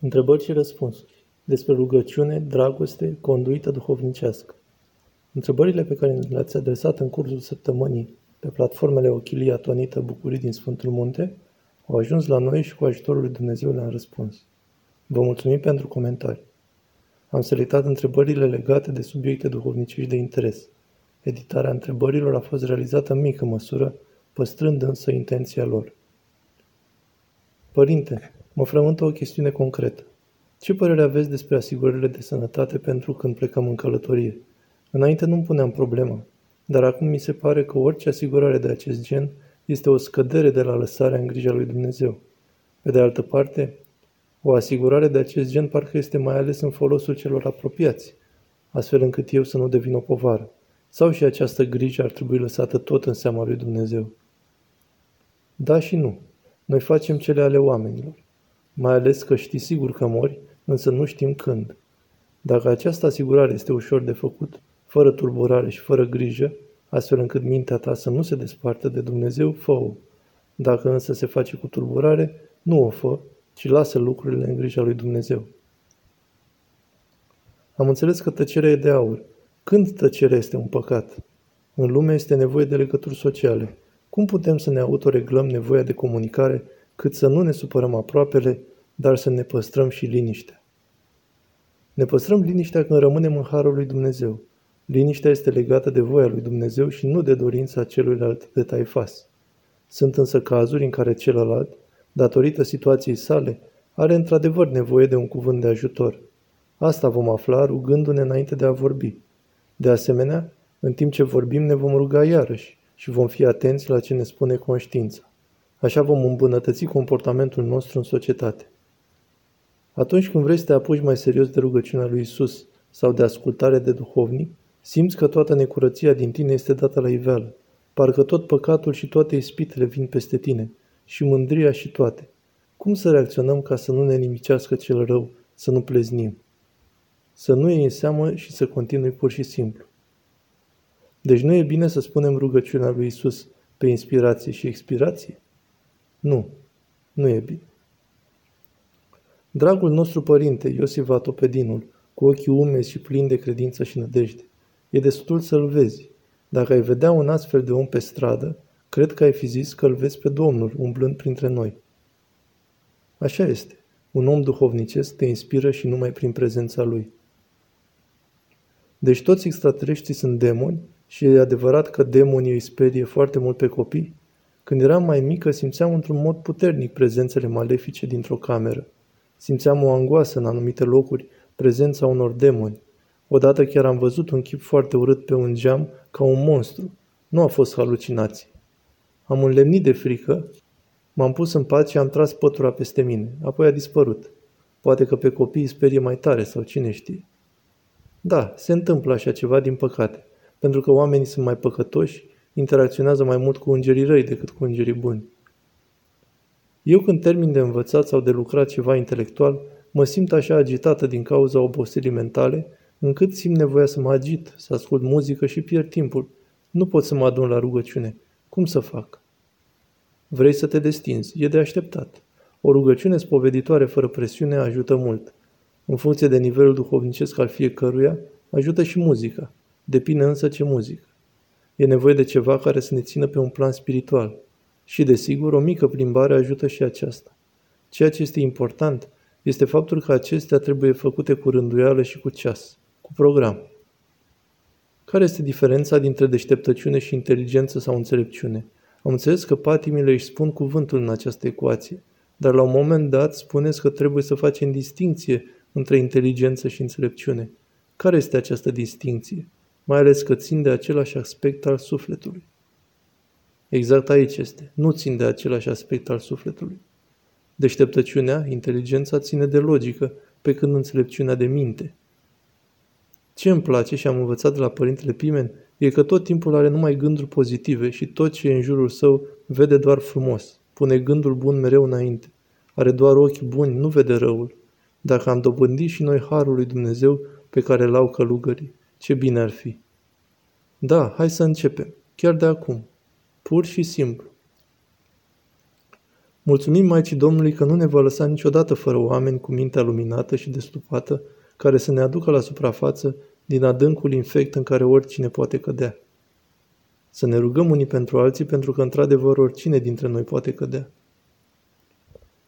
Întrebări și răspunsuri. Despre rugăciune, dragoste, conduită duhovnicească. Întrebările pe care le-ați adresat în cursul săptămânii pe platformele Ochilia Tonită Bucurii din Sfântul Munte au ajuns la noi și cu ajutorul lui Dumnezeu le-am răspuns. Vă mulțumim pentru comentarii. Am selectat întrebările legate de subiecte duhovnicești de interes. Editarea întrebărilor a fost realizată în mică măsură, păstrând însă intenția lor. Părinte, Mă frământă o chestiune concretă. Ce părere aveți despre asigurările de sănătate pentru când plecăm în călătorie? Înainte nu-mi puneam problema, dar acum mi se pare că orice asigurare de acest gen este o scădere de la lăsarea în grija lui Dumnezeu. Pe de altă parte, o asigurare de acest gen parcă este mai ales în folosul celor apropiați, astfel încât eu să nu devin o povară. Sau și această grijă ar trebui lăsată tot în seama lui Dumnezeu? Da și nu. Noi facem cele ale oamenilor mai ales că știi sigur că mori, însă nu știm când. Dacă această asigurare este ușor de făcut, fără tulburare și fără grijă, astfel încât mintea ta să nu se despartă de Dumnezeu, fă-o. Dacă însă se face cu tulburare, nu o fă, ci lasă lucrurile în grija lui Dumnezeu. Am înțeles că tăcerea e de aur. Când tăcerea este un păcat? În lume este nevoie de legături sociale. Cum putem să ne autoreglăm nevoia de comunicare cât să nu ne supărăm aproapele, dar să ne păstrăm și liniștea. Ne păstrăm liniștea când rămânem în harul lui Dumnezeu. Liniștea este legată de voia lui Dumnezeu și nu de dorința celuilalt de taifas. Sunt însă cazuri în care celălalt, datorită situației sale, are într-adevăr nevoie de un cuvânt de ajutor. Asta vom afla rugându-ne înainte de a vorbi. De asemenea, în timp ce vorbim ne vom ruga iarăși și vom fi atenți la ce ne spune conștiința. Așa vom îmbunătăți comportamentul nostru în societate. Atunci când vrei să te apuci mai serios de rugăciunea lui Isus sau de ascultare de duhovnic, simți că toată necurăția din tine este dată la iveală. Parcă tot păcatul și toate ispitele vin peste tine, și mândria și toate. Cum să reacționăm ca să nu ne nimicească cel rău, să nu pleznim? Să nu iei în seamă și să continui pur și simplu. Deci nu e bine să spunem rugăciunea lui Isus pe inspirație și expirație? Nu, nu e bine. Dragul nostru părinte, Iosif Vatopedinul, cu ochii umezi și plini de credință și nădejde, e destul să-l vezi. Dacă ai vedea un astfel de om pe stradă, cred că ai fi zis că îl vezi pe Domnul umblând printre noi. Așa este. Un om duhovnicesc te inspiră și numai prin prezența lui. Deci toți extraterestrii sunt demoni și e adevărat că demonii îi sperie foarte mult pe copii? Când eram mai mică, simțeam într-un mod puternic prezențele malefice dintr-o cameră. Simțeam o angoasă în anumite locuri, prezența unor demoni. Odată chiar am văzut un chip foarte urât pe un geam ca un monstru. Nu a fost halucinație. Am înlemnit de frică, m-am pus în pat și am tras pătura peste mine. Apoi a dispărut. Poate că pe copii îi sperie mai tare sau cine știe. Da, se întâmplă așa ceva din păcate, pentru că oamenii sunt mai păcătoși interacționează mai mult cu îngerii răi decât cu îngerii buni. Eu când termin de învățat sau de lucrat ceva intelectual, mă simt așa agitată din cauza oboselii mentale, încât simt nevoia să mă agit, să ascult muzică și pierd timpul. Nu pot să mă adun la rugăciune. Cum să fac? Vrei să te destinzi, e de așteptat. O rugăciune spoveditoare fără presiune ajută mult. În funcție de nivelul duhovnicesc al fiecăruia, ajută și muzica. Depinde însă ce muzică. E nevoie de ceva care să ne țină pe un plan spiritual. Și, desigur, o mică plimbare ajută și aceasta. Ceea ce este important este faptul că acestea trebuie făcute cu rânduială și cu ceas, cu program. Care este diferența dintre deșteptăciune și inteligență sau înțelepciune? Am înțeles că patimile își spun cuvântul în această ecuație, dar la un moment dat spuneți că trebuie să facem distinție între inteligență și înțelepciune. Care este această distinție? Mai ales că țin de același aspect al sufletului. Exact aici este. Nu țin de același aspect al sufletului. Deșteptăciunea, inteligența, ține de logică, pe când înțelepciunea de minte. Ce îmi place și am învățat de la Părintele Pimen e că tot timpul are numai gânduri pozitive și tot ce e în jurul său vede doar frumos, pune gândul bun mereu înainte. Are doar ochi buni, nu vede răul. Dacă am dobândit și noi harul lui Dumnezeu pe care l-au călugării. Ce bine ar fi! Da, hai să începem, chiar de acum. Pur și simplu. Mulțumim Maicii Domnului că nu ne va lăsa niciodată fără oameni cu mintea luminată și destupată, care să ne aducă la suprafață din adâncul infect în care oricine poate cădea. Să ne rugăm unii pentru alții, pentru că, într-adevăr, oricine dintre noi poate cădea.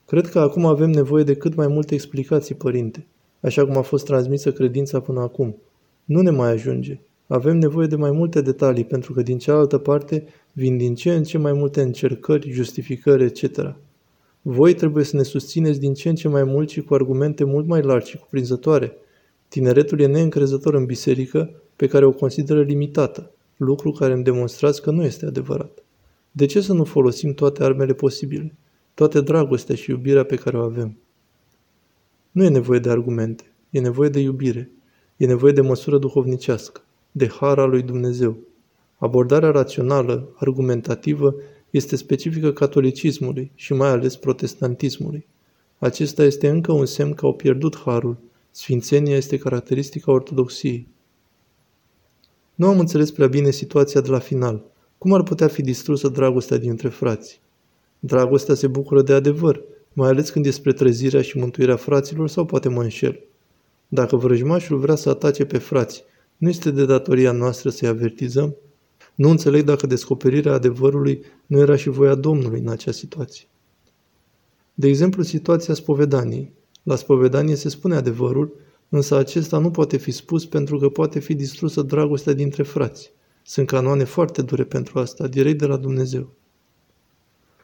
Cred că acum avem nevoie de cât mai multe explicații, părinte, așa cum a fost transmisă credința până acum. Nu ne mai ajunge. Avem nevoie de mai multe detalii, pentru că din cealaltă parte vin din ce în ce mai multe încercări, justificări, etc. Voi trebuie să ne susțineți din ce în ce mai mult și cu argumente mult mai largi și cuprinzătoare. Tineretul e neîncrezător în biserică, pe care o consideră limitată, lucru care îmi demonstrați că nu este adevărat. De ce să nu folosim toate armele posibile? Toate dragostea și iubirea pe care o avem? Nu e nevoie de argumente, e nevoie de iubire, e nevoie de măsură duhovnicească, de har al lui Dumnezeu. Abordarea rațională, argumentativă, este specifică catolicismului și mai ales protestantismului. Acesta este încă un semn că au pierdut harul. Sfințenia este caracteristica ortodoxiei. Nu am înțeles prea bine situația de la final. Cum ar putea fi distrusă dragostea dintre frați? Dragostea se bucură de adevăr, mai ales când e spre trezirea și mântuirea fraților sau poate mă înșel. Dacă vrăjmașul vrea să atace pe frați, nu este de datoria noastră să-i avertizăm? Nu înțeleg dacă descoperirea adevărului nu era și voia Domnului în acea situație. De exemplu, situația spovedaniei. La spovedanie se spune adevărul, însă acesta nu poate fi spus pentru că poate fi distrusă dragostea dintre frați. Sunt canoane foarte dure pentru asta, direct de la Dumnezeu.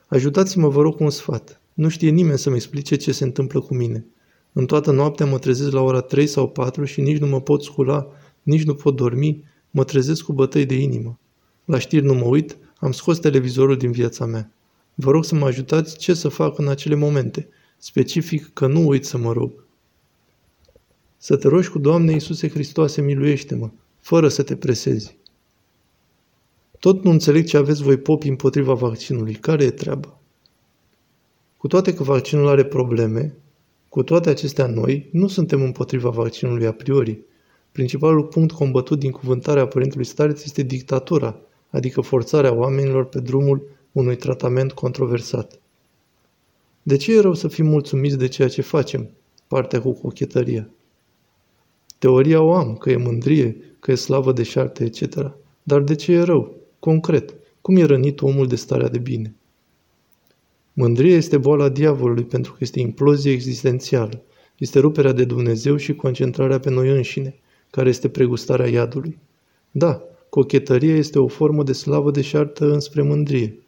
Ajutați-mă, vă rog, cu un sfat. Nu știe nimeni să-mi explice ce se întâmplă cu mine. În toată noaptea mă trezesc la ora 3 sau 4 și nici nu mă pot scula, nici nu pot dormi, mă trezesc cu bătăi de inimă. La știri nu mă uit, am scos televizorul din viața mea. Vă rog să mă ajutați ce să fac în acele momente, specific că nu uit să mă rog. Să te rogi cu Doamne Iisuse Hristoase, miluiește-mă, fără să te presezi. Tot nu înțeleg ce aveți voi popi împotriva vaccinului. Care e treaba? Cu toate că vaccinul are probleme, cu toate acestea noi, nu suntem împotriva vaccinului a priori. Principalul punct combătut din cuvântarea Părintelui Stareț este dictatura, adică forțarea oamenilor pe drumul unui tratament controversat. De ce e rău să fim mulțumiți de ceea ce facem? Partea cu cochetăria. Teoria o am, că e mândrie, că e slavă de șarte, etc. Dar de ce e rău? Concret, cum e rănit omul de starea de bine? Mândria este boala diavolului pentru că este implozie existențială, este ruperea de Dumnezeu și concentrarea pe noi înșine, care este pregustarea iadului. Da, Cochetăria este o formă de slavă deșartă înspre mândrie.